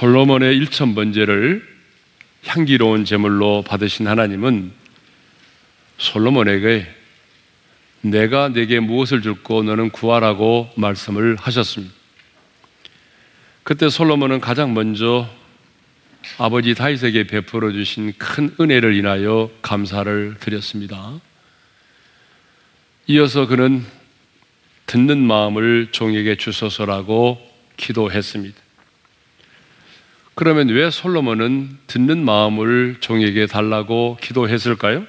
솔로몬의 일천 번제를 향기로운 제물로 받으신 하나님은 솔로몬에게 내가 내게 무엇을 줄고 너는 구하라고 말씀을 하셨습니다. 그때 솔로몬은 가장 먼저 아버지 다윗에게 베풀어 주신 큰 은혜를 인하여 감사를 드렸습니다. 이어서 그는 듣는 마음을 종에게 주소서라고 기도했습니다. 그러면 왜 솔로몬은 듣는 마음을 종에게 달라고 기도했을까요?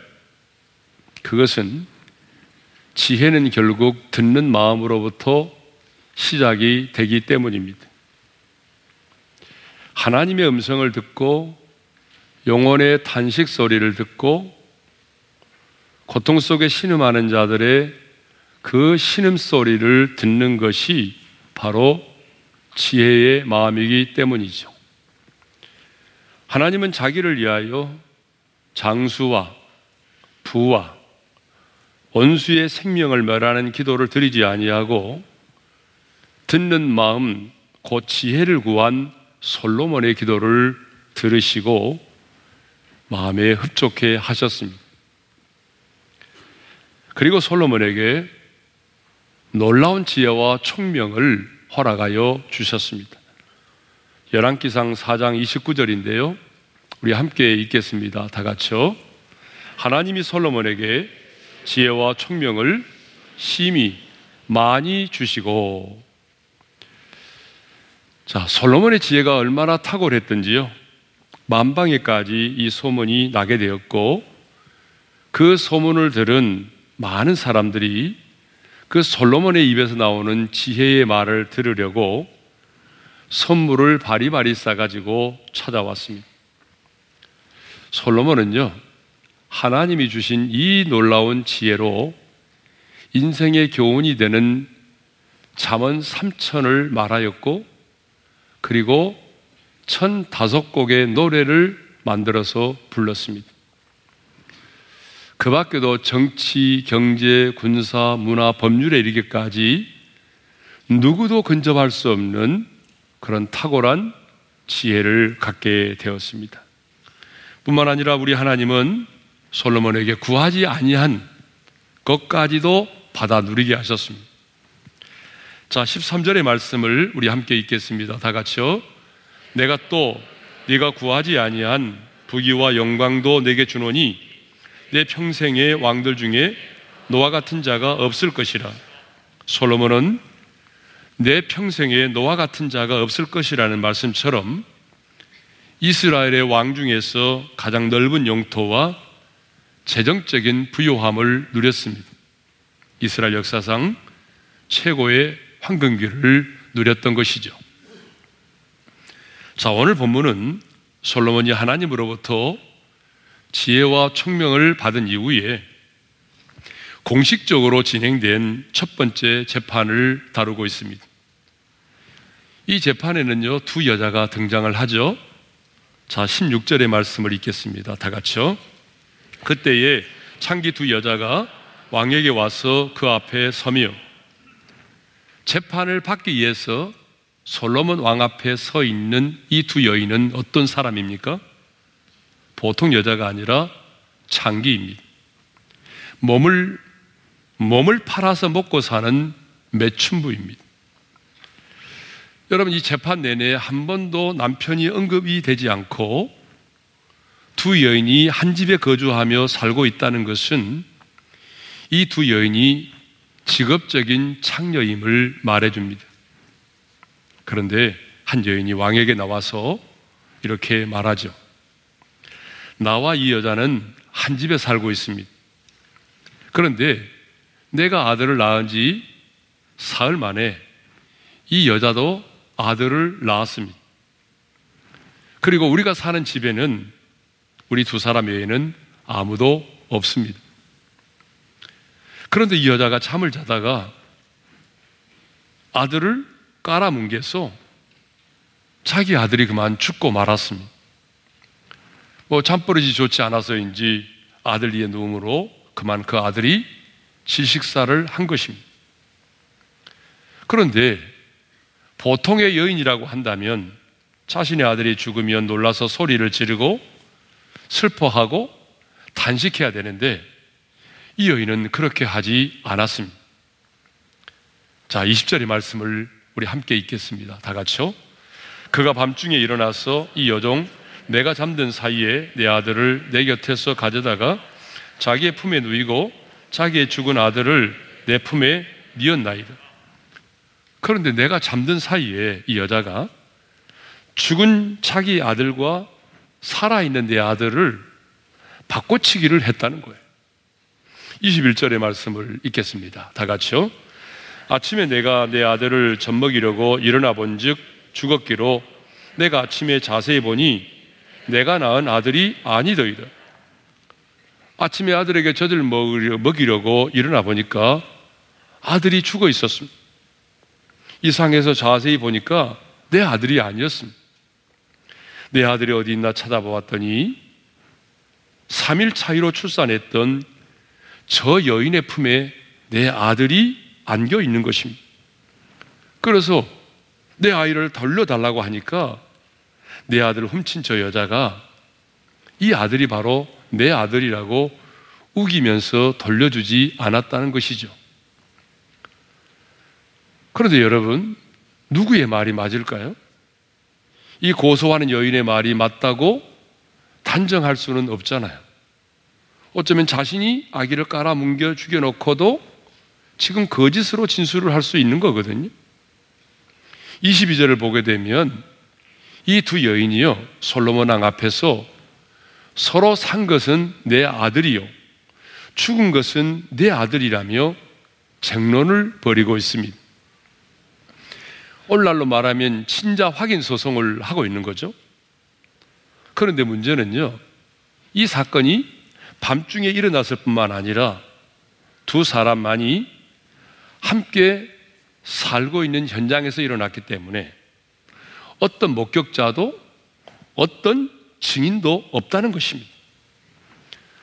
그것은 지혜는 결국 듣는 마음으로부터 시작이 되기 때문입니다. 하나님의 음성을 듣고 영혼의 탄식 소리를 듣고 고통 속에 신음하는 자들의 그 신음 소리를 듣는 것이 바로 지혜의 마음이기 때문이죠. 하나님은 자기를 위하여 장수와 부와 원수의 생명을 멸하는 기도를 드리지 아니하고 듣는 마음 곧 지혜를 구한 솔로몬의 기도를 들으시고 마음에 흡족해 하셨습니다. 그리고 솔로몬에게 놀라운 지혜와 총명을 허락하여 주셨습니다. 열왕기상 4장 29절인데요. 우리 함께 읽겠습니다. 다 같이요. 하나님이 솔로몬에게 지혜와 총명을 심히 많이 주시고 자, 솔로몬의 지혜가 얼마나 탁월했던지요. 만방에까지 이 소문이 나게 되었고 그 소문을 들은 많은 사람들이 그 솔로몬의 입에서 나오는 지혜의 말을 들으려고 선물을 바리바리 싸가지고 찾아왔습니다. 솔로몬은요, 하나님이 주신 이 놀라운 지혜로 인생의 교훈이 되는 잠언 3천을 말하였고, 그리고 천 다섯 곡의 노래를 만들어서 불렀습니다. 그 밖에도 정치, 경제, 군사, 문화, 법률에 이르기까지 누구도 근접할 수 없는 그런 탁월한 지혜를 갖게 되었습니다. 뿐만 아니라 우리 하나님은 솔로몬에게 구하지 아니한 것까지도 받아 누리게 하셨습니다. 자, 13절의 말씀을 우리 함께 읽겠습니다. 다 같이요. 내가 또 네가 구하지 아니한 부귀와 영광도 내게 주노니 내 평생의 왕들 중에 노아 같은 자가 없을 것이라. 솔로몬은 내 평생에 노아 같은 자가 없을 것이라는 말씀처럼 이스라엘의 왕 중에서 가장 넓은 영토와 재정적인 부요함을 누렸습니다. 이스라엘 역사상 최고의 황금기를 누렸던 것이죠. 자, 오늘 본문은 솔로몬이 하나님으로부터 지혜와 총명을 받은 이후에 공식적으로 진행된 첫 번째 재판을 다루고 있습니다. 이 재판에는요, 두 여자가 등장을 하죠. 자, 16절의 말씀을 읽겠습니다. 다 같이요. 그때에 창기 두 여자가 왕에게 와서 그 앞에 서며 재판을 받기 위해서 솔로몬 왕 앞에 서 있는 이 두 여인은 어떤 사람입니까? 보통 여자가 아니라 창기입니다. 몸을 몸을 팔아서 먹고 사는 매춘부입니다. 여러분 이 재판 내내 한 번도 남편이 언급이 되지 않고 두 여인이 한 집에 거주하며 살고 있다는 것은 이 두 여인이 직업적인 창녀임을 말해줍니다. 그런데 한 여인이 왕에게 나와서 이렇게 말하죠. 나와 이 여자는 한 집에 살고 있습니다. 그런데 내가 아들을 낳은 지 사흘 만에 이 여자도 아들을 낳았습니다. 그리고 우리가 사는 집에는 우리 두 사람 외에는 아무도 없습니다. 그런데 이 여자가 잠을 자다가 아들을 깔아뭉개서 자기 아들이 그만 죽고 말았습니다. 뭐 잠버릇이 좋지 않아서인지 아들 위에 누움으로 그만 그 아들이 질식사를 한 것입니다. 그런데 보통의 여인이라고 한다면 자신의 아들이 죽으면 놀라서 소리를 지르고 슬퍼하고 단식해야 되는데 이 여인은 그렇게 하지 않았습니다. 자, 20절의 말씀을 우리 함께 읽겠습니다. 다 같이요. 그가 밤중에 일어나서 이 여종 내가 잠든 사이에 내 아들을 내 곁에서 가져다가 자기의 품에 누이고 자기의 죽은 아들을 내 품에 뉘었나이다. 그런데 내가 잠든 사이에 이 여자가 죽은 자기 아들과 살아있는 내 아들을 바꿔치기를 했다는 거예요. 21절의 말씀을 읽겠습니다. 다 같이요. 아침에 내가 내 아들을 젖먹이려고 일어나 본즉 죽었기로 내가 아침에 자세히 보니 내가 낳은 아들이 아니더이다. 아침에 아들에게 젖을 먹이려고 일어나 보니까 아들이 죽어 있었습니다. 이 상에서 자세히 보니까 내 아들이 아니었습니다. 내 아들이 어디 있나 찾아보았더니 3일 차이로 출산했던 저 여인의 품에 내 아들이 안겨 있는 것입니다. 그래서 내 아이를 돌려달라고 하니까 내 아들을 훔친 저 여자가 이 아들이 바로 내 아들이라고 우기면서 돌려주지 않았다는 것이죠. 그런데 여러분, 누구의 말이 맞을까요? 이 고소하는 여인의 말이 맞다고 단정할 수는 없잖아요. 어쩌면 자신이 아기를 깔아뭉겨 죽여놓고도 지금 거짓으로 진술을 할 수 있는 거거든요. 22절을 보게 되면 이 두 여인이요, 솔로몬 왕 앞에서 서로 산 것은 내 아들이요, 죽은 것은 내 아들이라며 쟁론을 벌이고 있습니다. 오늘날로 말하면 친자 확인 소송을 하고 있는 거죠. 그런데 문제는요, 이 사건이 밤중에 일어났을 뿐만 아니라 두 사람만이 함께 살고 있는 현장에서 일어났기 때문에 어떤 목격자도 어떤 증인도 없다는 것입니다.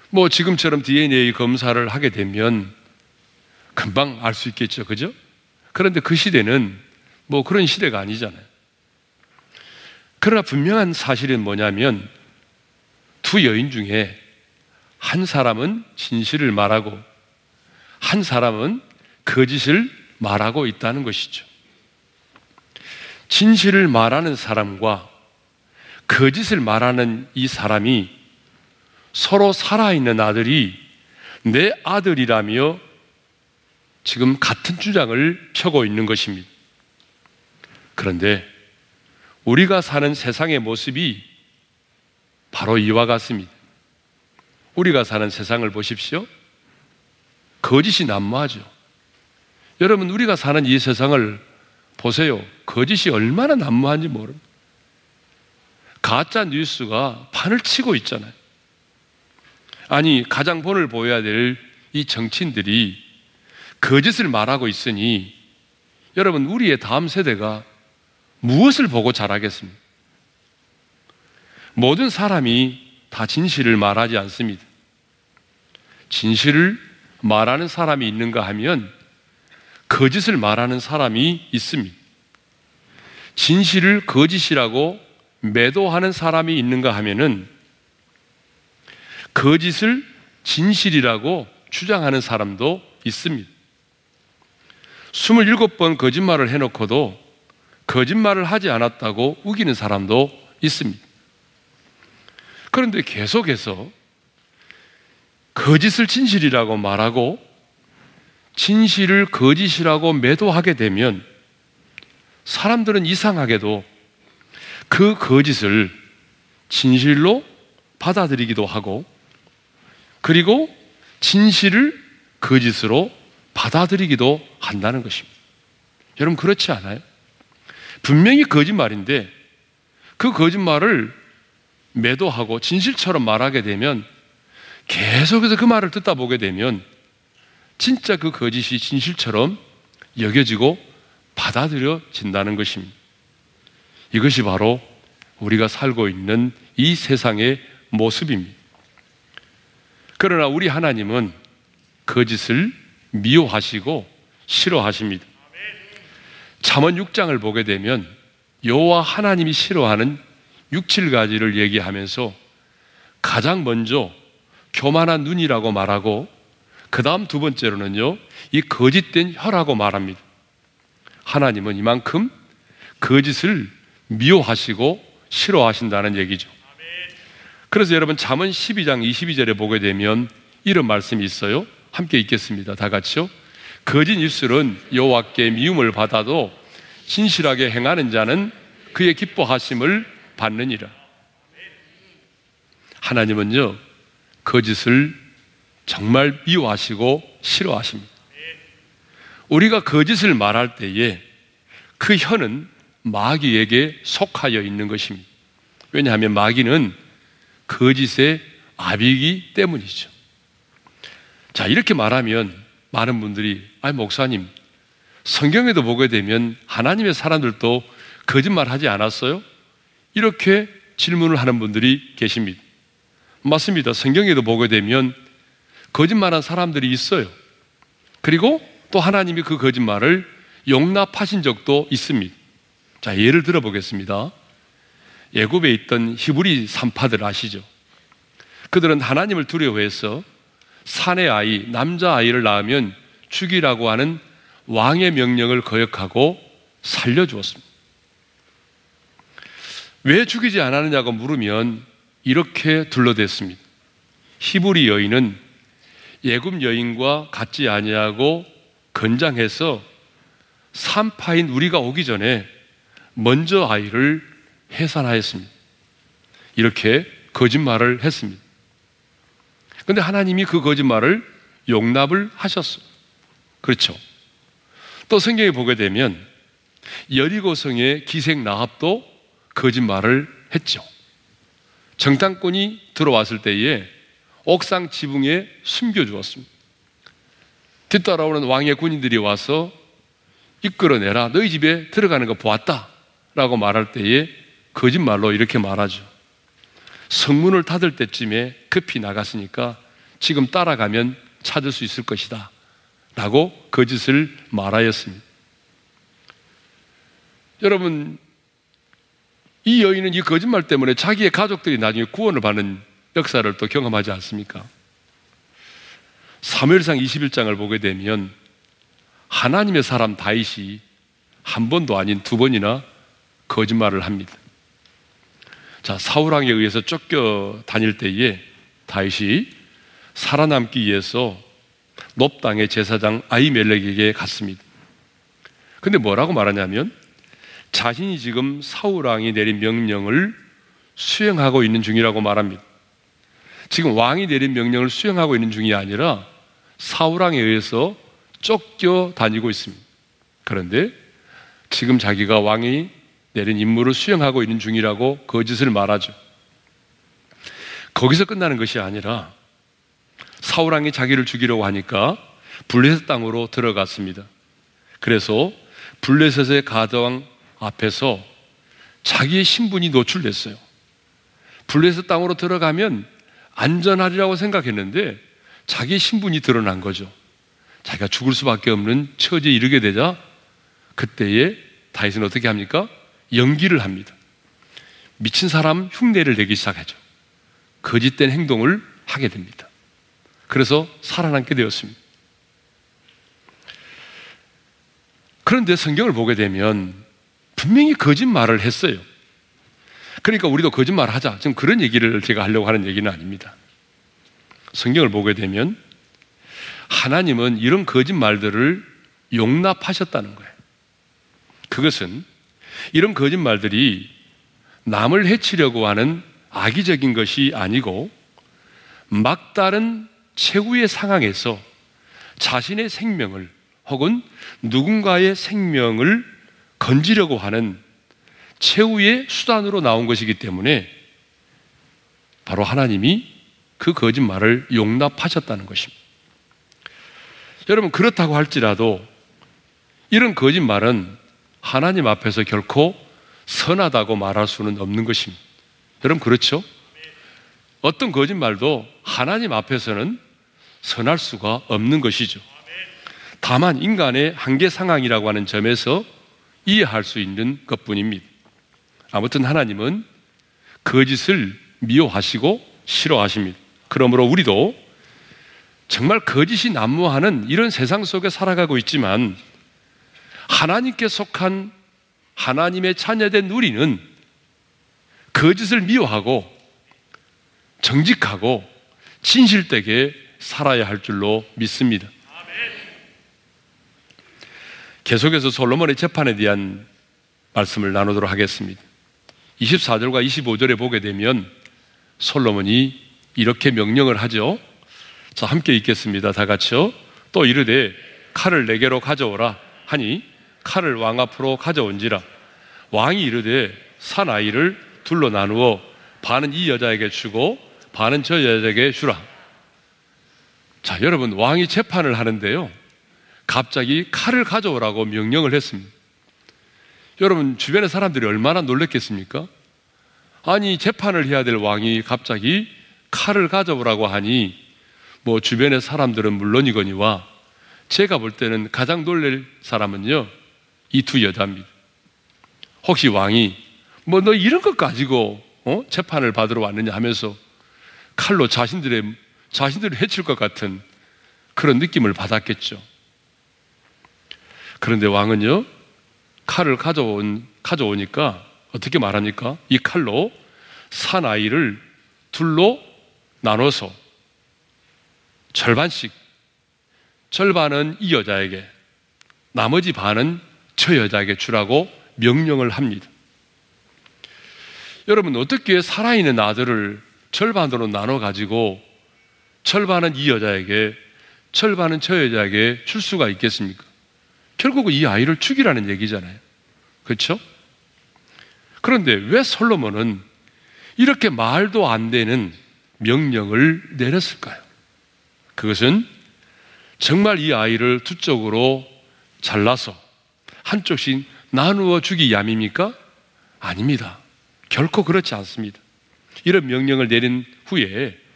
뭐 지금처럼 DNA 검사를 하게 되면 금방 알 수 있겠죠. 그죠? 그런데 그 시대는 뭐 그런 시대가 아니잖아요. 그러나 분명한 사실은 뭐냐면 두 여인 중에 한 사람은 진실을 말하고 한 사람은 거짓을 말하고 있다는 것이죠. 진실을 말하는 사람과 거짓을 말하는 이 사람이 서로 살아있는 아들이 내 아들이라며 지금 같은 주장을 펴고 있는 것입니다. 그런데 우리가 사는 세상의 모습이 바로 이와 같습니다. 우리가 사는 세상을 보십시오. 거짓이 난무하죠. 여러분, 우리가 사는 이 세상을 보세요. 거짓이 얼마나 난무한지 모릅니다. 가짜 뉴스가 판을 치고 있잖아요. 아니, 가장 본을 보여야 될 이 정치인들이 거짓을 말하고 있으니 여러분, 우리의 다음 세대가 무엇을 보고 자라겠습니까? 모든 사람이 다 진실을 말하지 않습니다. 진실을 말하는 사람이 있는가 하면 거짓을 말하는 사람이 있습니다. 진실을 거짓이라고 매도하는 사람이 있는가 하면은 거짓을 진실이라고 주장하는 사람도 있습니다. 27번 거짓말을 해놓고도 거짓말을 하지 않았다고 우기는 사람도 있습니다. 그런데 계속해서 거짓을 진실이라고 말하고 진실을 거짓이라고 매도하게 되면 사람들은 이상하게도 그 거짓을 진실로 받아들이기도 하고 그리고 진실을 거짓으로 받아들이기도 한다는 것입니다. 여러분 그렇지 않아요? 분명히 거짓말인데 그 거짓말을 매도하고 진실처럼 말하게 되면 계속해서 그 말을 듣다 보게 되면 진짜 그 거짓이 진실처럼 여겨지고 받아들여진다는 것입니다. 이것이 바로 우리가 살고 있는 이 세상의 모습입니다. 그러나 우리 하나님은 거짓을 미워하시고 싫어하십니다. 잠언 6장을 보게 되면 여호와 하나님이 싫어하는 6, 7가지를 얘기하면서 가장 먼저 교만한 눈이라고 말하고 그 다음 두 번째로는요, 이 거짓된 혀라고 말합니다. 하나님은 이만큼 거짓을 미워하시고 싫어하신다는 얘기죠. 그래서 여러분 잠언 12장 22절에 보게 되면 이런 말씀이 있어요. 함께 읽겠습니다. 다 같이요. 거짓 입술은 여호와께 미움을 받아도 진실하게 행하는 자는 그의 기뻐하심을 받느니라. 하나님은요, 거짓을 정말 미워하시고 싫어하십니다. 우리가 거짓을 말할 때에 그 혀는 마귀에게 속하여 있는 것입니다. 왜냐하면 마귀는 거짓의 아비이기 때문이죠. 자, 이렇게 말하면 많은 분들이, 아니, 목사님, 성경에도 보게 되면 하나님의 사람들도 거짓말 하지 않았어요? 이렇게 질문을 하는 분들이 계십니다. 맞습니다. 성경에도 보게 되면 거짓말한 사람들이 있어요. 그리고 또 하나님이 그 거짓말을 용납하신 적도 있습니다. 자, 예를 들어 보겠습니다. 예굽에 있던 히브리 산파들 아시죠? 그들은 하나님을 두려워해서 사내 아이, 남자 아이를 낳으면 죽이라고 하는 왕의 명령을 거역하고 살려주었습니다. 왜 죽이지 않았느냐고 물으면 이렇게 둘러댔습니다. 히브리 여인은 예굽 여인과 같지 아니하고 건장해서 산파인 우리가 오기 전에 먼저 아이를 해산하였습니다. 이렇게 거짓말을 했습니다. 근데 하나님이 그 거짓말을 용납을 하셨어요. 그렇죠. 또 성경에 보게 되면 여리고성의 기생 나합도 거짓말을 했죠. 정탐꾼이 들어왔을 때에 옥상 지붕에 숨겨 주었습니다. 뒤따라오는 왕의 군인들이 와서 이끌어내라. 너희 집에 들어가는 거 보았다. 라고 말할 때에 거짓말로 이렇게 말하죠. 성문을 닫을 때쯤에 급히 나갔으니까 지금 따라가면 찾을 수 있을 것이다. 라고 거짓을 말하였습니다. 여러분, 이 여인은 이 거짓말 때문에 자기의 가족들이 나중에 구원을 받는 역사를 또 경험하지 않습니까? 사무엘상 21장을 보게 되면 하나님의 사람 다윗이 한 번도 아닌 두 번이나 거짓말을 합니다. 자, 사울 왕에 의해서 쫓겨 다닐 때에 다윗이 살아남기 위해서 높당의 제사장 아이멜렉에게 갔습니다. 근데 뭐라고 말하냐면 자신이 지금 사울왕이 내린 명령을 수행하고 있는 중이라고 말합니다. 지금 왕이 내린 명령을 수행하고 있는 중이 아니라 사울왕에 의해서 쫓겨 다니고 있습니다. 그런데 지금 자기가 왕이 내린 임무를 수행하고 있는 중이라고 거짓을 말하죠. 거기서 끝나는 것이 아니라 사울왕이 자기를 죽이려고 하니까 블레셋 땅으로 들어갔습니다. 그래서 블레셋의 가정 앞에서 자기의 신분이 노출됐어요. 블레셋 땅으로 들어가면 안전하리라고 생각했는데 자기의 신분이 드러난 거죠. 자기가 죽을 수밖에 없는 처지에 이르게 되자 그때에 다윗은 어떻게 합니까? 연기를 합니다. 미친 사람 흉내를 내기 시작하죠. 거짓된 행동을 하게 됩니다. 그래서 살아남게 되었습니다. 그런데 성경을 보게 되면 분명히 거짓말을 했어요. 그러니까 우리도 거짓말 하자. 지금 그런 얘기를 제가 하려고 하는 얘기는 아닙니다. 성경을 보게 되면 하나님은 이런 거짓말들을 용납하셨다는 거예요. 그것은 이런 거짓말들이 남을 해치려고 하는 악의적인 것이 아니고 막다른 최후의 상황에서 자신의 생명을 혹은 누군가의 생명을 건지려고 하는 최후의 수단으로 나온 것이기 때문에 바로 하나님이 그 거짓말을 용납하셨다는 것입니다. 여러분, 그렇다고 할지라도 이런 거짓말은 하나님 앞에서 결코 선하다고 말할 수는 없는 것입니다. 여러분, 그렇죠? 어떤 거짓말도 하나님 앞에서는 선할 수가 없는 것이죠. 다만 인간의 한계 상황이라고 하는 점에서 이해할 수 있는 것 뿐입니다. 아무튼 하나님은 거짓을 미워하시고 싫어하십니다. 그러므로 우리도 정말 거짓이 난무하는 이런 세상 속에 살아가고 있지만 하나님께 속한 하나님의 자녀된 우리는 거짓을 미워하고 정직하고 진실되게 살아야 할 줄로 믿습니다. 계속해서 솔로몬의 재판에 대한 말씀을 나누도록 하겠습니다. 24절과 25절에 보게 되면 솔로몬이 이렇게 명령을 하죠. 자, 함께 읽겠습니다. 다 같이요. 또 이르되 칼을 내게로 가져오라 하니 칼을 왕 앞으로 가져온지라 왕이 이르되 산 아이를 둘로 나누어 반은 이 여자에게 주고 반은 저 여자에게 주라. 자, 여러분 왕이 재판을 하는데요. 갑자기 칼을 가져오라고 명령을 했습니다. 여러분 주변의 사람들이 얼마나 놀랬겠습니까? 아니 재판을 해야 될 왕이 갑자기 칼을 가져오라고 하니 뭐 주변의 사람들은 물론이거니와 제가 볼 때는 가장 놀랄 사람은요 이 두 여자입니다. 혹시 왕이 뭐 너 이런 것 가지고 어? 재판을 받으러 왔느냐 하면서 칼로 자신들의 자신들을 해칠 것 같은 그런 느낌을 받았겠죠. 그런데 왕은요 칼을 가져온 가져오니까 어떻게 말합니까? 이 칼로 산 아이를 둘로 나눠서 절반씩 절반은 이 여자에게 나머지 반은 저 여자에게 주라고 명령을 합니다. 여러분 어떻게 살아있는 아들을 절반으로 나눠 가지고 절반은 이 여자에게 절반은 저 여자에게 줄 수가 있겠습니까? 결국은 이 아이를 죽이라는 얘기잖아요. 그렇죠? 그런데 왜 솔로몬은 이렇게 말도 안 되는 명령을 내렸을까요? 그것은 정말 이 아이를 두 쪽으로 잘라서 한쪽씩 나누어 주기 얌입니까? 아닙니다. 결코 그렇지 않습니다. 이런 명령을 내린 후에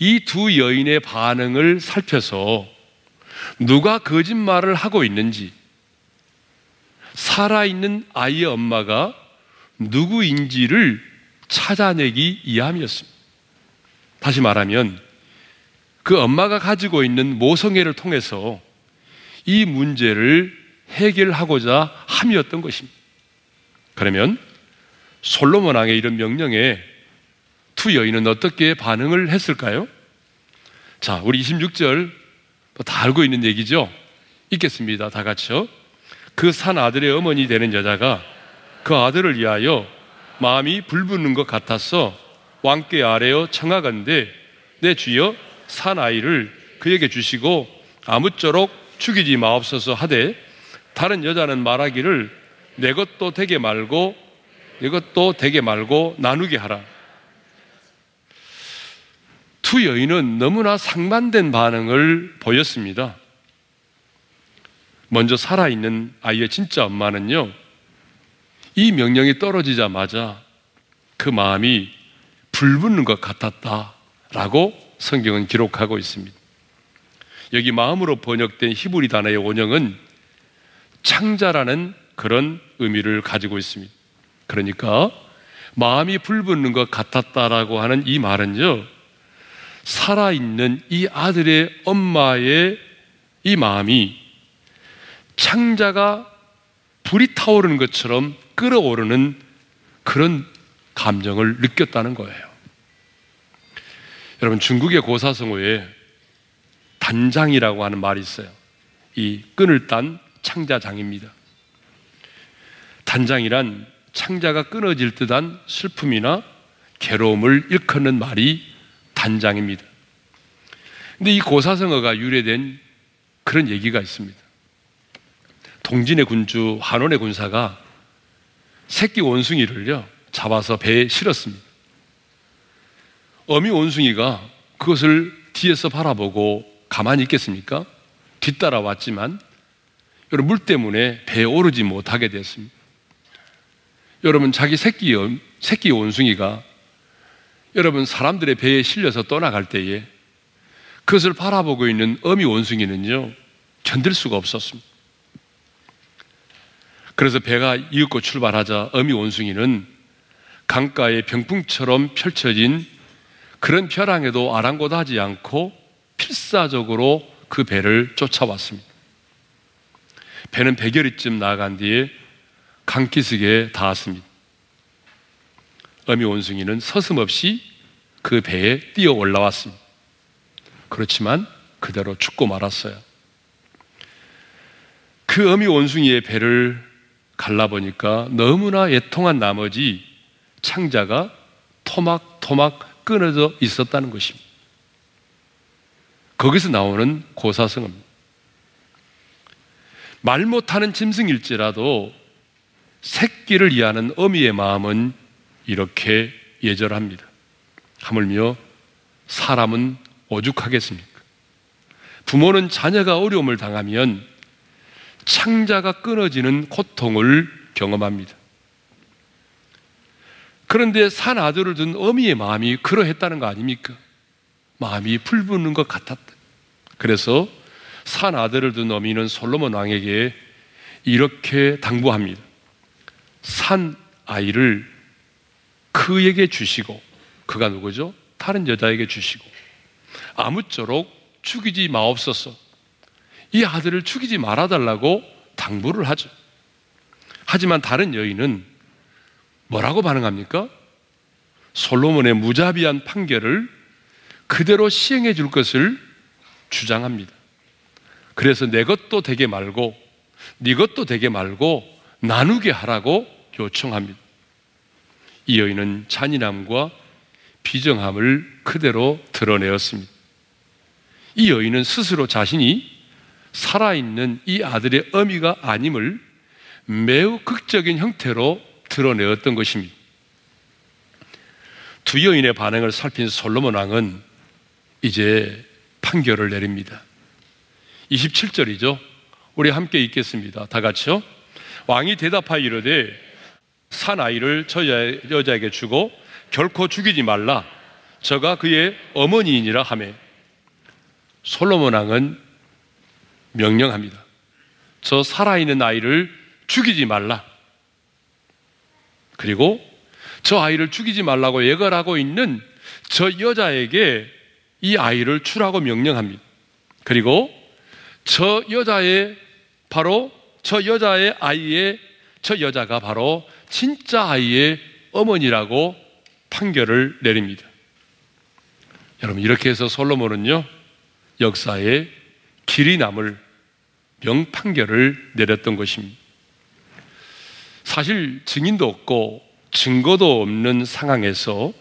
이 두 여인의 반응을 살펴서 누가 거짓말을 하고 있는지 살아있는 아이의 엄마가 누구인지를 찾아내기 위함이었습니다. 다시 말하면 그 엄마가 가지고 있는 모성애를 통해서 이 문제를 해결하고자 함이었던 것입니다. 그러면 솔로몬 왕의 이런 명령에 두 여인은 어떻게 반응을 했을까요? 자, 우리 26절 다 알고 있는 얘기죠? 읽겠습니다. 다 같이요. 그 산 아들의 어머니 되는 여자가 그 아들을 위하여 마음이 불붙는 것 같아서 왕께 아래어 청하건대 내 주여 산 아이를 그에게 주시고 아무쪼록 죽이지 마옵소서 하되 다른 여자는 말하기를 내 것도 되게 말고 내 것도 되게 말고 나누게 하라. 두 여인은 너무나 상반된 반응을 보였습니다. 먼저 살아있는 아이의 진짜 엄마는요, 이 명령이 떨어지자마자 그 마음이 불붙는 것 같았다라고 성경은 기록하고 있습니다. 여기 마음으로 번역된 히브리 단어의 원형은 창자라는 그런 의미를 가지고 있습니다. 그러니까 마음이 불붙는 것 같았다라고 하는 이 말은요, 살아있는 이 아들의 엄마의 이 마음이 창자가 불이 타오르는 것처럼 끌어오르는 그런 감정을 느꼈다는 거예요. 여러분, 중국의 고사성어에 단장이라고 하는 말이 있어요. 이 끈을 딴 창자장입니다. 단장이란 창자가 끊어질 듯한 슬픔이나 괴로움을 일컫는 말이 단장입니다. 근데 이 고사성어가 유래된 그런 얘기가 있습니다. 동진의 군주 한원의 군사가 새끼 원숭이를요 잡아서 배에 실었습니다. 어미 원숭이가 그것을 뒤에서 바라보고 가만히 있겠습니까? 뒤따라 왔지만 여러분 물 때문에 배에 오르지 못하게 됐습니다. 여러분 자기 새끼 새끼 원숭이가 여러분 사람들의 배에 실려서 떠나갈 때에 그것을 바라보고 있는 어미 원숭이는요 견딜 수가 없었습니다. 그래서 배가 이윽고 출발하자 어미 원숭이는 강가에 병풍처럼 펼쳐진 그런 벼랑에도 아랑곳하지 않고 필사적으로 그 배를 쫓아왔습니다. 배는 백여리쯤 나간 뒤에 강기슭에 닿았습니다. 어미 원숭이는 서슴없이 그 배에 뛰어 올라왔습니다. 그렇지만 그대로 죽고 말았어요. 그 어미 원숭이의 배를 갈라보니까 너무나 애통한 나머지 창자가 토막토막 끊어져 있었다는 것입니다. 거기서 나오는 고사성어입니다. 말 못하는 짐승일지라도 새끼를 이해하는 어미의 마음은 이렇게 예절합니다. 하물며 사람은 오죽하겠습니까? 부모는 자녀가 어려움을 당하면 창자가 끊어지는 고통을 경험합니다. 그런데 산 아들을 둔 어미의 마음이 그러했다는 거 아닙니까? 마음이 불붙는 것 같았다. 그래서 산 아들을 둔 어미는 솔로몬 왕에게 이렇게 당부합니다. 산 아이를 그에게 주시고, 그가 누구죠? 다른 여자에게 주시고, 아무쪼록 죽이지 마옵소서. 이 아들을 죽이지 말아달라고 당부를 하죠. 하지만 다른 여인은 뭐라고 반응합니까? 솔로몬의 무자비한 판결을 그대로 시행해 줄 것을 주장합니다. 그래서 내 것도 되게 말고 네 것도 되게 말고 나누게 하라고 요청합니다. 이 여인은 잔인함과 비정함을 그대로 드러내었습니다. 이 여인은 스스로 자신이 살아있는 이 아들의 어미가 아님을 매우 극적인 형태로 드러내었던 것입니다. 두 여인의 반응을 살핀 솔로몬 왕은 이제 판결을 내립니다. 27절이죠. 우리 함께 읽겠습니다. 다 같이요. 왕이 대답하여 이르되 산 아이를 저 여자에게 주고 결코 죽이지 말라. 저가 그의 어머니이니라 하매 솔로몬 왕은 명령합니다. 저 살아있는 아이를 죽이지 말라. 그리고 저 아이를 죽이지 말라고 예걸하고 있는 저 여자에게 이 아이를 주라고 명령합니다. 그리고 저 여자의 바로 저 여자의 아이의 저 여자가 바로 진짜 아이의 어머니라고 판결을 내립니다. 여러분 이렇게 해서 솔로몬은요 역사에 길이 남을 명판결을 내렸던 것입니다. 사실 증인도 없고 증거도 없는 상황에서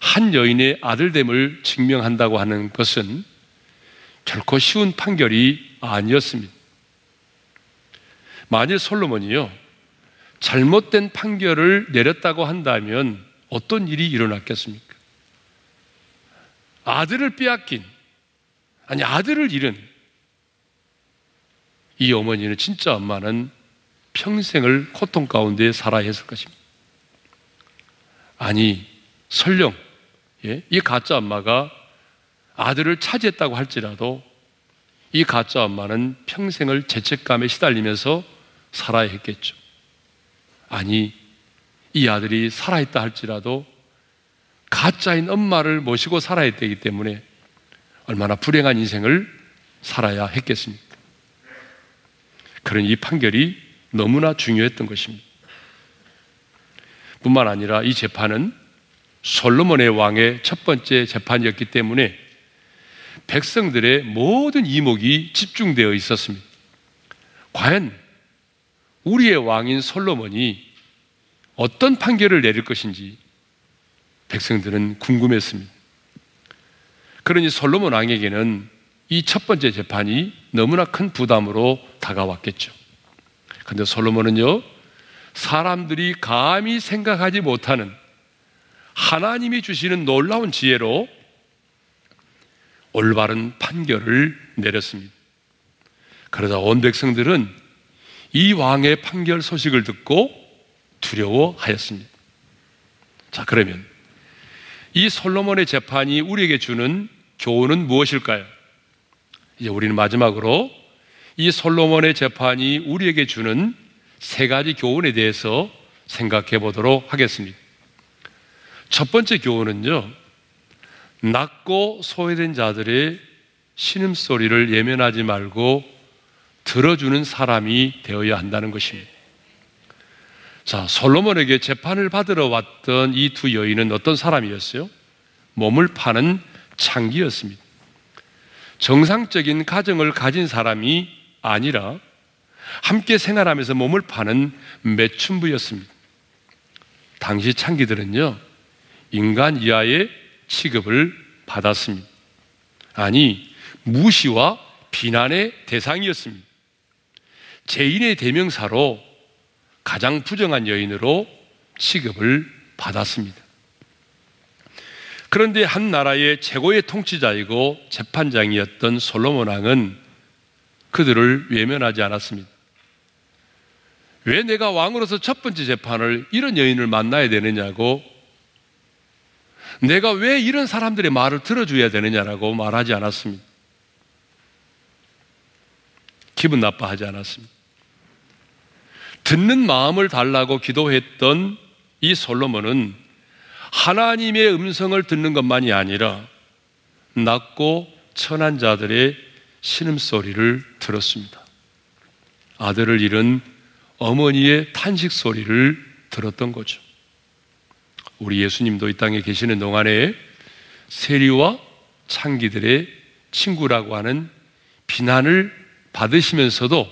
한 여인의 아들됨을 증명한다고 하는 것은 결코 쉬운 판결이 아니었습니다. 만일 솔로몬이요, 잘못된 판결을 내렸다고 한다면 어떤 일이 일어났겠습니까? 아들을 빼앗긴, 아니, 아들을 잃은 이 어머니는 진짜 엄마는 평생을 고통 가운데 살아야 했을 것입니다. 아니, 설령, 예? 이 가짜 엄마가 아들을 차지했다고 할지라도 이 가짜 엄마는 평생을 죄책감에 시달리면서 살아야 했겠죠. 아니, 이 아들이 살아있다 할지라도 가짜인 엄마를 모시고 살아야 되기 때문에 얼마나 불행한 인생을 살아야 했겠습니까? 그런 이 판결이 너무나 중요했던 것입니다. 뿐만 아니라 이 재판은 솔로몬의 왕의 첫 번째 재판이었기 때문에 백성들의 모든 이목이 집중되어 있었습니다. 과연 우리의 왕인 솔로몬이 어떤 판결을 내릴 것인지 백성들은 궁금했습니다. 그러니 솔로몬 왕에게는 이 첫 번째 재판이 너무나 큰 부담으로 다가왔겠죠. 근데 솔로몬은요, 사람들이 감히 생각하지 못하는 하나님이 주시는 놀라운 지혜로 올바른 판결을 내렸습니다. 그러자 온 백성들은 이 왕의 판결 소식을 듣고 두려워하였습니다. 자, 그러면 이 솔로몬의 재판이 우리에게 주는 교훈은 무엇일까요? 이제 우리는 마지막으로 이 솔로몬의 재판이 우리에게 주는 세 가지 교훈에 대해서 생각해 보도록 하겠습니다. 첫 번째 교훈은요, 낮고 소외된 자들의 신음소리를 예면하지 말고 들어주는 사람이 되어야 한다는 것입니다. 자, 솔로몬에게 재판을 받으러 왔던 이 두 여인은 어떤 사람이었어요? 몸을 파는 창기였습니다. 정상적인 가정을 가진 사람이 아니라 함께 생활하면서 몸을 파는 매춘부였습니다. 당시 창기들은요, 인간 이하의 취급을 받았습니다. 아니, 무시와 비난의 대상이었습니다. 죄인의 대명사로 가장 부정한 여인으로 취급을 받았습니다. 그런데 한 나라의 최고의 통치자이고 재판장이었던 솔로몬 왕은 그들을 외면하지 않았습니다. 왜 내가 왕으로서 첫 번째 재판을 이런 여인을 만나야 되느냐고 내가 왜 이런 사람들의 말을 들어줘야 되느냐라고 말하지 않았습니다. 기분 나빠하지 않았습니다. 듣는 마음을 달라고 기도했던 이 솔로몬은 하나님의 음성을 듣는 것만이 아니라 낮고 천한 자들의 신음소리를 들었습니다. 아들을 잃은 어머니의 탄식 소리를 들었던 거죠. 우리 예수님도 이 땅에 계시는 동안에 세리와 창기들의 친구라고 하는 비난을 받으시면서도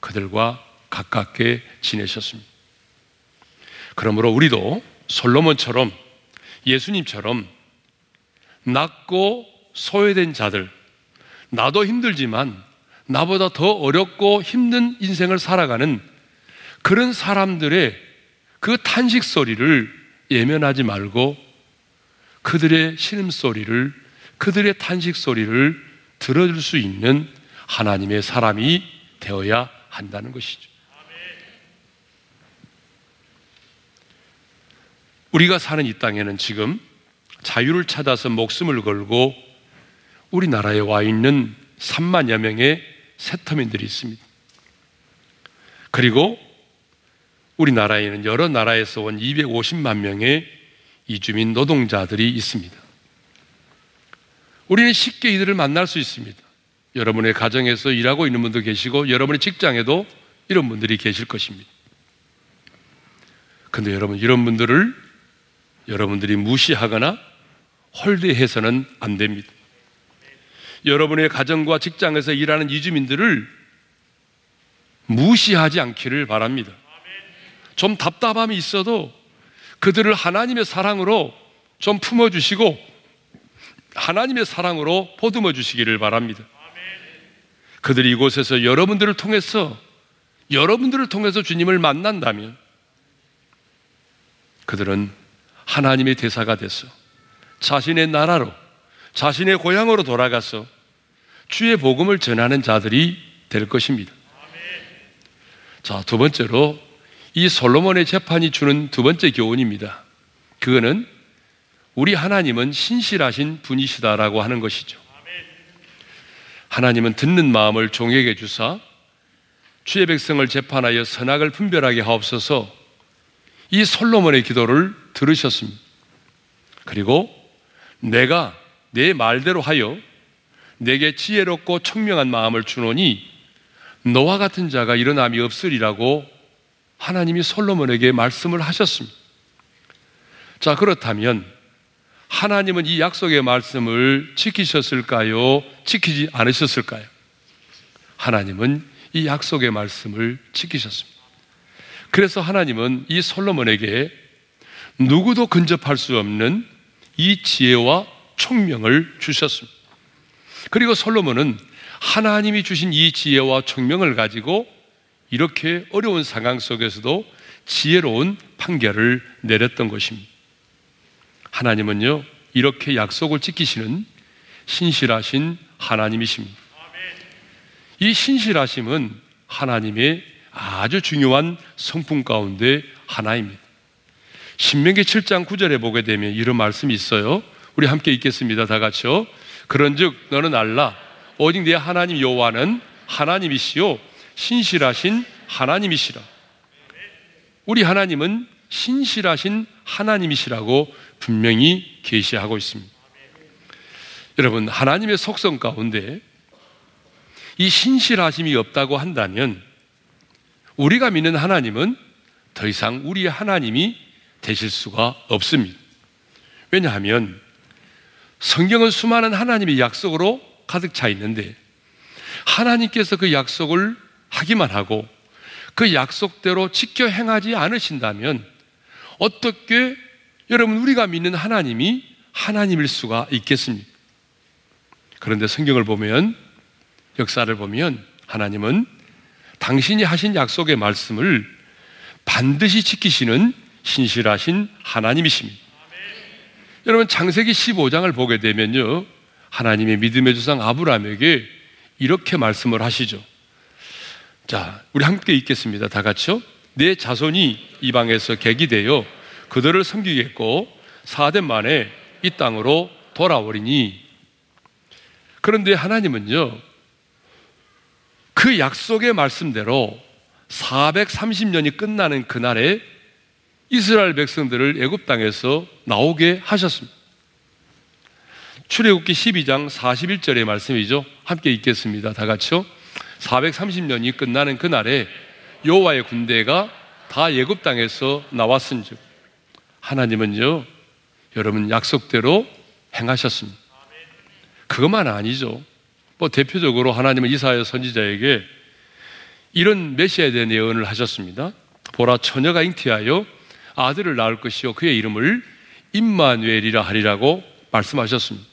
그들과 가깝게 지내셨습니다. 그러므로 우리도 솔로몬처럼 예수님처럼 낮고 소외된 자들, 나도 힘들지만 나보다 더 어렵고 힘든 인생을 살아가는 그런 사람들의 그 탄식 소리를 예면하지 말고 그들의 신음 소리를, 그들의 탄식 소리를 들어줄 수 있는 하나님의 사람이 되어야 한다는 것이죠. 우리가 사는 이 땅에는 지금 자유를 찾아서 목숨을 걸고 우리나라에 와 있는 3만여 명의 세터민들이 있습니다. 그리고 우리나라에는 여러 나라에서 온 250만 명의 이주민 노동자들이 있습니다. 우리는 쉽게 이들을 만날 수 있습니다. 여러분의 가정에서 일하고 있는 분도 계시고 여러분의 직장에도 이런 분들이 계실 것입니다. 근데 여러분 이런 분들을 여러분들이 무시하거나 홀대해서는 안 됩니다. 여러분의 가정과 직장에서 일하는 이주민들을 무시하지 않기를 바랍니다. 좀 답답함이 있어도 그들을 하나님의 사랑으로 좀 품어주시고 하나님의 사랑으로 보듬어 주시기를 바랍니다. 그들이 이곳에서 여러분들을 통해서 여러분들을 통해서 주님을 만난다면 그들은 하나님의 대사가 돼서 자신의 나라로 자신의 고향으로 돌아가서 주의 복음을 전하는 자들이 될 것입니다. 자, 두 번째로 이 솔로몬의 재판이 주는 두 번째 교훈입니다. 그거는 우리 하나님은 신실하신 분이시다라고 하는 것이죠. 하나님은 듣는 마음을 종에게 주사 주의 백성을 재판하여 선악을 분별하게 하옵소서 이 솔로몬의 기도를 들으셨습니다. 그리고 내가 내 말대로 하여 내게 지혜롭고 청명한 마음을 주노니 너와 같은 자가 일어남이 없으리라고 하나님이 솔로몬에게 말씀을 하셨습니다. 자, 그렇다면 하나님은 이 약속의 말씀을 지키셨을까요? 지키지 않으셨을까요? 하나님은 이 약속의 말씀을 지키셨습니다. 그래서 하나님은 이 솔로몬에게 누구도 근접할 수 없는 이 지혜와 총명을 주셨습니다. 그리고 솔로몬은 하나님이 주신 이 지혜와 총명을 가지고 이렇게 어려운 상황 속에서도 지혜로운 판결을 내렸던 것입니다. 하나님은요, 이렇게 약속을 지키시는 신실하신 하나님이십니다. 이 신실하심은 하나님의 아주 중요한 성품 가운데 하나입니다. 신명기 7장 9절에 보게 되면 이런 말씀이 있어요. 우리 함께 읽겠습니다. 다 같이요. 그런즉 너는 알라 오직 네 하나님 여호와는 하나님이시요 신실하신 하나님이시라. 우리 하나님은 신실하신 하나님이시라고 분명히 계시하고 있습니다. 여러분, 하나님의 속성 가운데 이 신실하심이 없다고 한다면 우리가 믿는 하나님은 더 이상 우리의 하나님이 되실 수가 없습니다. 왜냐하면 성경은 수많은 하나님의 약속으로 가득 차 있는데 하나님께서 그 약속을 하기만 하고 그 약속대로 지켜 행하지 않으신다면 어떻게 여러분 우리가 믿는 하나님이 하나님일 수가 있겠습니까? 그런데 성경을 보면 역사를 보면 하나님은 당신이 하신 약속의 말씀을 반드시 지키시는 신실하신 하나님이십니다. 여러분 창세기 15장을 보게 되면요. 하나님의 믿음의 조상 아브라함에게 이렇게 말씀을 하시죠. 자, 우리 함께 읽겠습니다. 다 같이요. 내 자손이 이방에서 객이 되어 그들을 섬기겠고 사대 만에 이 땅으로 돌아오리니 그런데 하나님은요. 그 약속의 말씀대로 430년이 끝나는 그날에 이스라엘 백성들을 애굽 땅에서 나오게 하셨습니다. 출애굽기 12장 41절의 말씀이죠. 함께 읽겠습니다. 다 같이요. 430년이 끝나는 그날에 여호와의 군대가 다 애굽 땅에서 나왔은즉 하나님은요. 여러분 약속대로 행하셨습니다. 그것만 아니죠. 뭐 대표적으로 하나님은 이사야 선지자에게 이런 메시아에 대한 예언을 하셨습니다. 보라 처녀가 잉태하여 아들을 낳을 것이요 그의 이름을 임마누엘이라 하리라고 말씀하셨습니다.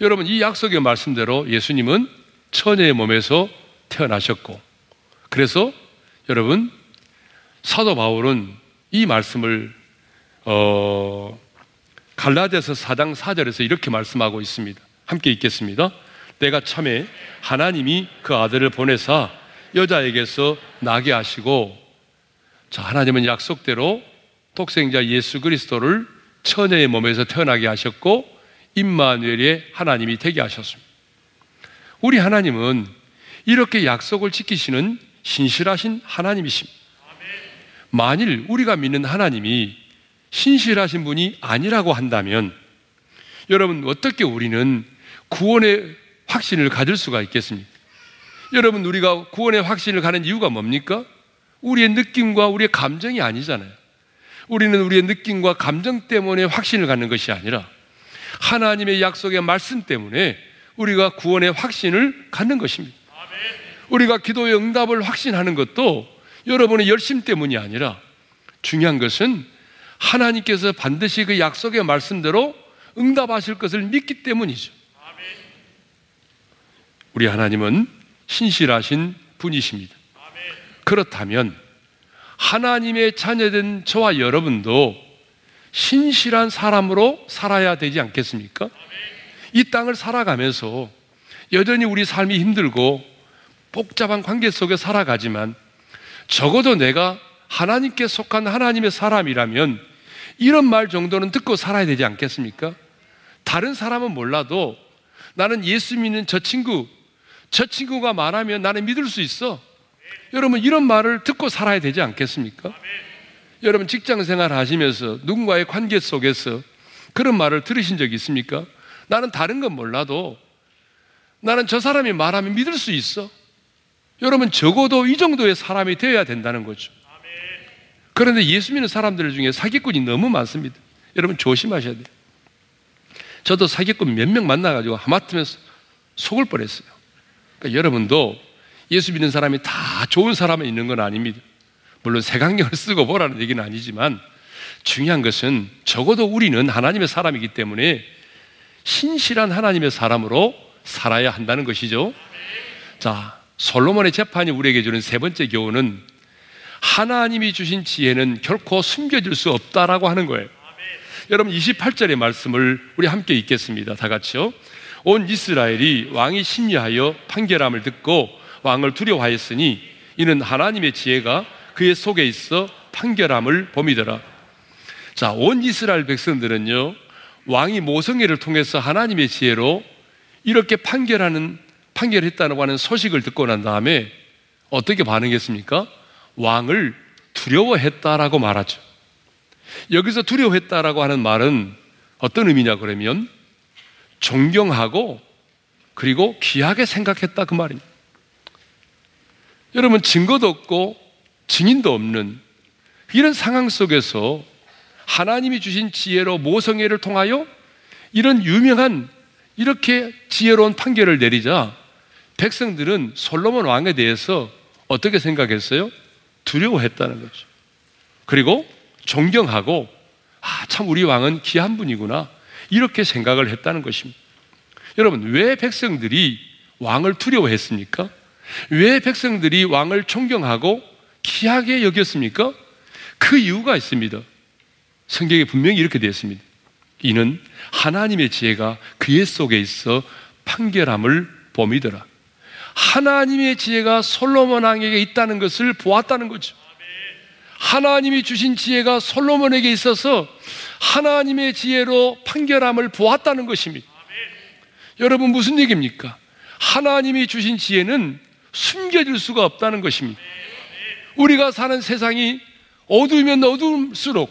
여러분 이 약속의 말씀대로 예수님은 처녀의 몸에서 태어나셨고 그래서 여러분 사도 바울은 이 말씀을 어, 갈라디아서 4장 4절에서 이렇게 말씀하고 있습니다. 함께 읽겠습니다. 내가 참에 하나님이 그 아들을 보내사 여자에게서 나게 하시고 자, 하나님은 약속대로 독생자 예수 그리스도를 처녀의 몸에서 태어나게 하셨고 임마누엘의 하나님이 되게 하셨습니다. 우리 하나님은 이렇게 약속을 지키시는 신실하신 하나님이십니다. 만일 우리가 믿는 하나님이 신실하신 분이 아니라고 한다면 여러분 어떻게 우리는 구원의 확신을 가질 수가 있겠습니까? 여러분 우리가 구원의 확신을 가는 이유가 뭡니까? 우리의 느낌과 우리의 감정이 아니잖아요. 우리는 우리의 느낌과 감정 때문에 확신을 갖는 것이 아니라 하나님의 약속의 말씀 때문에 우리가 구원의 확신을 갖는 것입니다. 우리가 기도의 응답을 확신하는 것도 여러분의 열심 때문이 아니라 중요한 것은 하나님께서 반드시 그 약속의 말씀대로 응답하실 것을 믿기 때문이죠. 우리 하나님은 신실하신 분이십니다. 그렇다면 하나님의 자녀된 저와 여러분도 신실한 사람으로 살아야 되지 않겠습니까? 이 땅을 살아가면서 여전히 우리 삶이 힘들고 복잡한 관계 속에 살아가지만 적어도 내가 하나님께 속한 하나님의 사람이라면 이런 말 정도는 듣고 살아야 되지 않겠습니까? 다른 사람은 몰라도 나는 예수 믿는 저 친구, 저 친구가 말하면 나는 믿을 수 있어. 여러분 이런 말을 듣고 살아야 되지 않겠습니까? 아멘. 여러분 직장 생활 하시면서 누군가의 관계 속에서 그런 말을 들으신 적 있습니까? 나는 다른 건 몰라도 나는 저 사람이 말하면 믿을 수 있어. 여러분 적어도 이 정도의 사람이 되어야 된다는 거죠. 그런데 예수 믿는 사람들 중에 사기꾼이 너무 많습니다. 여러분 조심하셔야 돼요. 저도 사기꾼 몇 명 만나가지고 하마터면 속을 뻔했어요. 그러니까 여러분도 예수 믿는 사람이 다 좋은 사람이 있는 건 아닙니다. 물론 색안경을 쓰고 보라는 얘기는 아니지만 중요한 것은 적어도 우리는 하나님의 사람이기 때문에 신실한 하나님의 사람으로 살아야 한다는 것이죠. 자, 솔로몬의 재판이 우리에게 주는 세 번째 교훈은 하나님이 주신 지혜는 결코 숨겨질 수 없다라고 하는 거예요. 여러분 28절의 말씀을 우리 함께 읽겠습니다. 다 같이요. 온 이스라엘이 왕이 심리하여 판결함을 듣고 왕을 두려워하였으니 이는 하나님의 지혜가 그의 속에 있어 판결함을 봄이더라. 자, 온 이스라엘 백성들은요, 왕이 모성애를 통해서 하나님의 지혜로 이렇게 판결하는, 판결했다고 하는 소식을 듣고 난 다음에 어떻게 반응했습니까? 왕을 두려워했다라고 말하죠. 여기서 두려워했다라고 하는 말은 어떤 의미냐 그러면 존경하고 그리고 귀하게 생각했다 그 말입니다. 여러분 증거도 없고 증인도 없는 이런 상황 속에서 하나님이 주신 지혜로 모성애를 통하여 이런 유명한 이렇게 지혜로운 판결을 내리자 백성들은 솔로몬 왕에 대해서 어떻게 생각했어요? 두려워했다는 거죠. 그리고 존경하고 아, 참 우리 왕은 귀한 분이구나. 이렇게 생각을 했다는 것입니다. 여러분, 왜 백성들이 왕을 두려워했습니까? 왜 백성들이 왕을 존경하고 귀하게 여겼습니까? 그 이유가 있습니다. 성경에 분명히 이렇게 되어 있습니다. 이는 하나님의 지혜가 그의 속에 있어 판결함을 봄이더라. 하나님의 지혜가 솔로몬 왕에게 있다는 것을 보았다는 거죠. 하나님이 주신 지혜가 솔로몬에게 있어서 하나님의 지혜로 판결함을 보았다는 것입니다. 여러분 무슨 얘기입니까? 하나님이 주신 지혜는 숨겨질 수가 없다는 것입니다. 우리가 사는 세상이 어두우면 어두울수록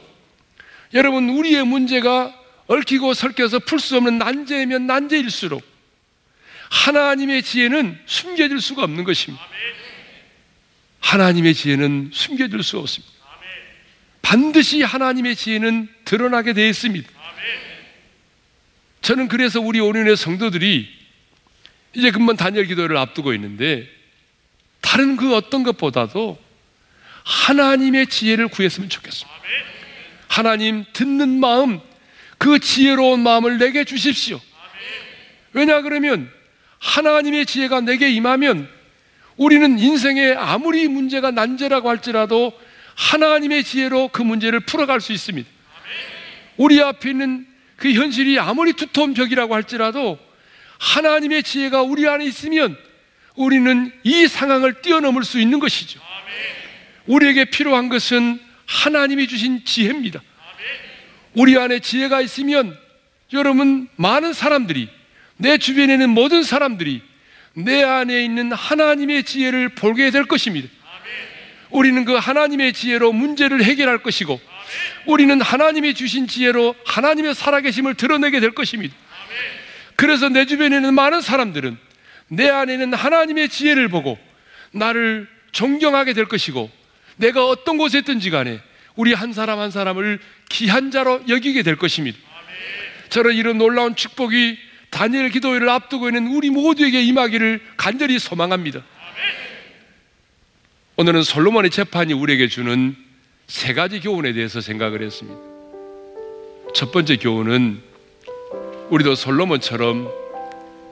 여러분 우리의 문제가 얽히고 설켜서 풀 수 없는 난제이면 난제일수록 하나님의 지혜는 숨겨질 수가 없는 것입니다. 하나님의 지혜는 숨겨질 수 없습니다. 반드시 하나님의 지혜는 드러나게 되어 있습니다. 저는 그래서 우리 오륜의 성도들이 이제 금방 단열 기도를 앞두고 있는데 다른 그 어떤 것보다도 하나님의 지혜를 구했으면 좋겠습니다. 하나님 듣는 마음, 그 지혜로운 마음을 내게 주십시오. 왜냐 그러면 하나님의 지혜가 내게 임하면 우리는 인생에 아무리 문제가 난제라고 할지라도 하나님의 지혜로 그 문제를 풀어갈 수 있습니다. 우리 앞에 있는 그 현실이 아무리 두터운 벽이라고 할지라도 하나님의 지혜가 우리 안에 있으면 우리는 이 상황을 뛰어넘을 수 있는 것이죠. 우리에게 필요한 것은 하나님이 주신 지혜입니다. 우리 안에 지혜가 있으면 여러분 많은 사람들이 내 주변에 있는 모든 사람들이 내 안에 있는 하나님의 지혜를 보게 될 것입니다. 우리는 그 하나님의 지혜로 문제를 해결할 것이고 우리는 하나님이 주신 지혜로 하나님의 살아계심을 드러내게 될 것입니다. 그래서 내 주변에 있는 많은 사람들은 내 안에 있는 하나님의 지혜를 보고 나를 존경하게 될 것이고 내가 어떤 곳에 있든지 간에 우리 한 사람 한 사람을 귀한 자로 여기게 될 것입니다. 저는 이런 놀라운 축복이 다니엘 기도회를 앞두고 있는 우리 모두에게 임하기를 간절히 소망합니다. 오늘은 솔로몬의 재판이 우리에게 주는 세 가지 교훈에 대해서 생각을 했습니다. 첫 번째 교훈은 우리도 솔로몬처럼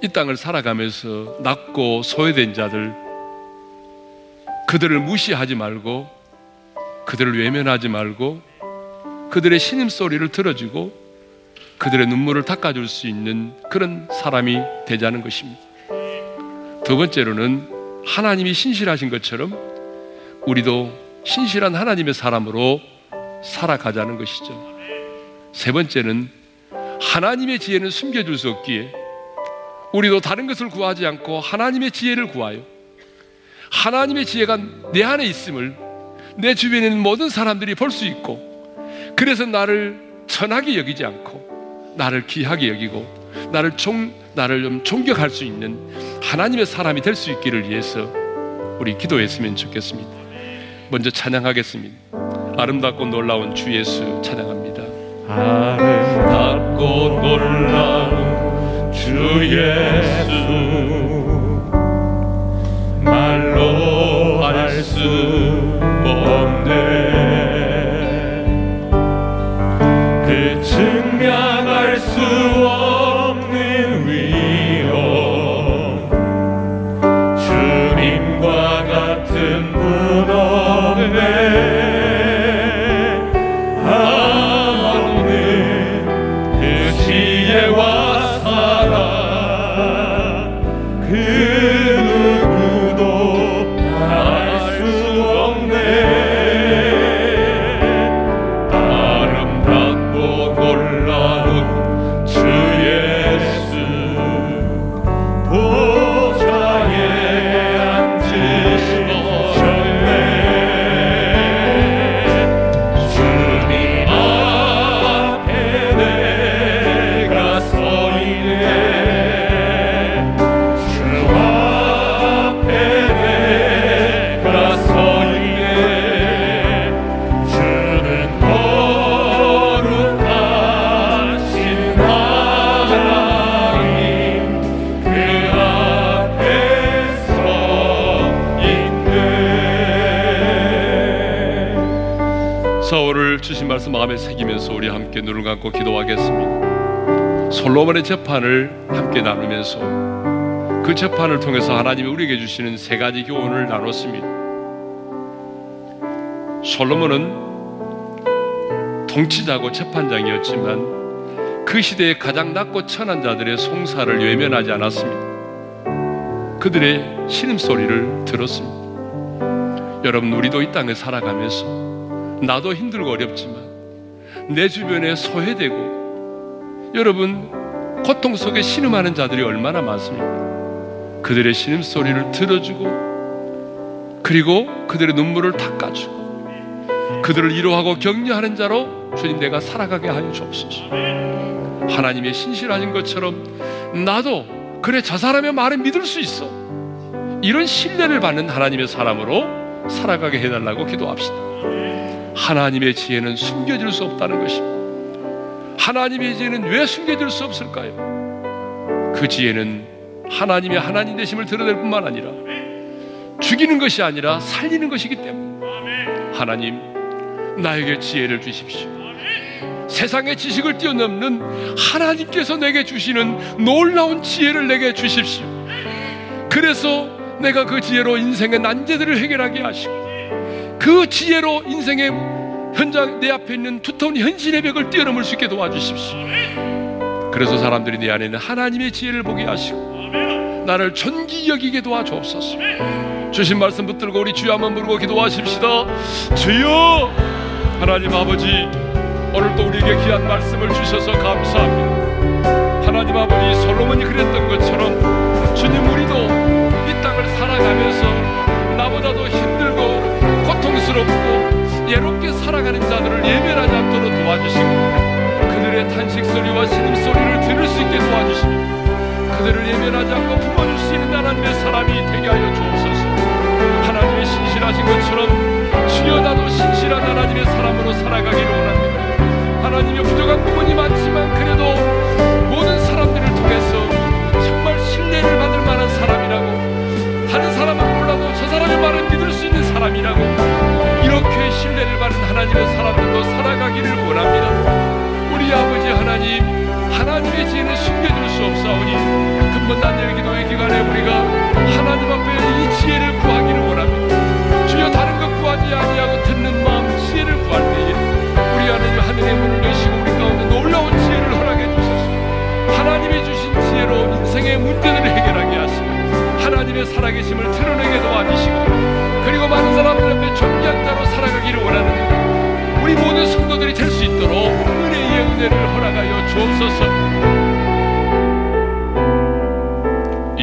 이 땅을 살아가면서 낮고 소외된 자들, 그들을 무시하지 말고, 그들을 외면하지 말고, 그들의 신음소리를 들어주고, 그들의 눈물을 닦아줄 수 있는 그런 사람이 되자는 것입니다. 두 번째로는 하나님이 신실하신 것처럼 우리도 신실한 하나님의 사람으로 살아가자는 것이죠. 세 번째는 하나님의 지혜는 숨겨줄 수 없기에 우리도 다른 것을 구하지 않고 하나님의 지혜를 구하여 하나님의 지혜가 내 안에 있음을 내 주변에 있는 모든 사람들이 볼 수 있고 그래서 나를 천하게 여기지 않고 나를 귀하게 여기고 나를 종, 나를 좀 존경할 수 있는 하나님의 사람이 될 수 있기를 위해서 우리 기도했으면 좋겠습니다. 먼저 찬양하겠습니다. 아름답고 놀라운 주 예수 찬양합니다. 아름답고 놀라운 주 예수. 말로 할수 없네 주신 말씀 마음에 새기면서 우리 함께 눈을 감고 기도하겠습니다. 솔로몬의 재판을 함께 나누면서 그 재판을 통해서 하나님이 우리에게 주시는 세 가지 교훈을 나눴습니다. 솔로몬은 통치자고 재판장이었지만 그 시대에 가장 낮고 천한 자들의 송사를 외면하지 않았습니다. 그들의 신음소리를 들었습니다. 여러분, 우리도 이 땅에 살아가면서 나도 힘들고 어렵지만 내 주변에 소외되고 여러분, 고통 속에 신음하는 자들이 얼마나 많습니까? 그들의 신음 소리를 들어주고 그리고 그들의 눈물을 닦아주고 그들을 위로하고 격려하는 자로 주님 내가 살아가게 하여 주옵소서. 하나님의 신실하신 것처럼 나도 그래 저 사람의 말을 믿을 수 있어. 이런 신뢰를 받는 하나님의 사람으로 살아가게 해달라고 기도합시다. 하나님의 지혜는 숨겨질 수 없다는 것입니다. 하나님의 지혜는 왜 숨겨질 수 없을까요? 그 지혜는 하나님의 하나님 되심을 드러낼 뿐만 아니라 죽이는 것이 아니라 살리는 것이기 때문에 하나님 나에게 지혜를 주십시오. 세상의 지식을 뛰어넘는 하나님께서 내게 주시는 놀라운 지혜를 내게 주십시오. 그래서 내가 그 지혜로 인생의 난제들을 해결하게 하시고 그 지혜로 인생의 현장 내 앞에 있는 두터운 현실의 벽을 뛰어넘을 수 있게 도와주십시오. 그래서 사람들이 내 안에 있는 하나님의 지혜를 보게 하시고 나를 존귀 여기게 도와주옵소서. 주신 말씀 붙들고 우리 주여 한번 부르고 기도하십시다. 주여 하나님 아버지 오늘 또 우리에게 귀한 말씀을 주셔서 감사합니다. 하나님 아버지 솔로몬이 그랬던 것처럼 주님 우리도 이 땅을 살아가면서 나보다도 힘들고 고통스럽고 예롭게 살아가는 자들을 예멸하지 않도록 도와주시고 그들의 탄식 소리와 신음 소리를 들을 수 있게 도와주시고 그들을 예멸하지 않고 품어줄 수 있는 하나님의 사람이 되게 하여 주옵소서. 하나님의 신실하신 것처럼 주여 나도 신실한 하나님의 사람으로 살아가기를 원합니다. 하나님의 부족한 부분이 많지만 그래도 모든 사람들을 통해서 정말 신뢰를 받을 만한 사람이라고 다른 사람은 몰라도 저 사람의 말을 믿을 수 있는 사람이라고 이렇게 신뢰를 받는 하나님의 사람들로 살아가기를 원합니다. 우리 아버지 하나님 하나님의 지혜는 숨겨줄 수 없사오니 근본 단열 기도의 기간에 우리가 하나님 앞에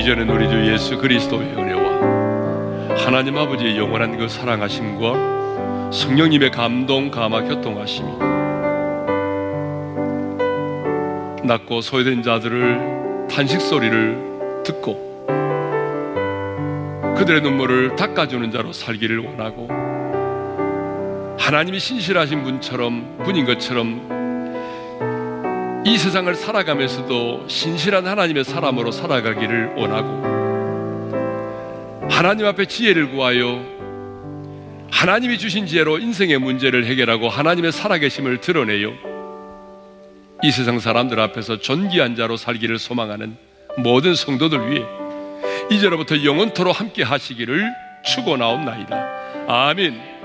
이제는 우리 주 예수 그리스도의 은혜와 하나님 아버지의 영원한 그 사랑하심과 성령님의 감동, 감화, 교통하심이 낮고 소외된 자들을 탄식 소리를 듣고 그들의 눈물을 닦아주는 자로 살기를 원하고 하나님이 신실하신 분처럼 분인 것처럼 이 세상을 살아가면서도 신실한 하나님의 사람으로 살아가기를 원하고 하나님 앞에 지혜를 구하여 하나님이 주신 지혜로 인생의 문제를 해결하고 하나님의 살아계심을 드러내요. 이 세상 사람들 앞에서 존귀한 자로 살기를 소망하는 모든 성도들 위해 이제로부터 영원토로 함께 하시기를 축원하옵나이다. 아멘.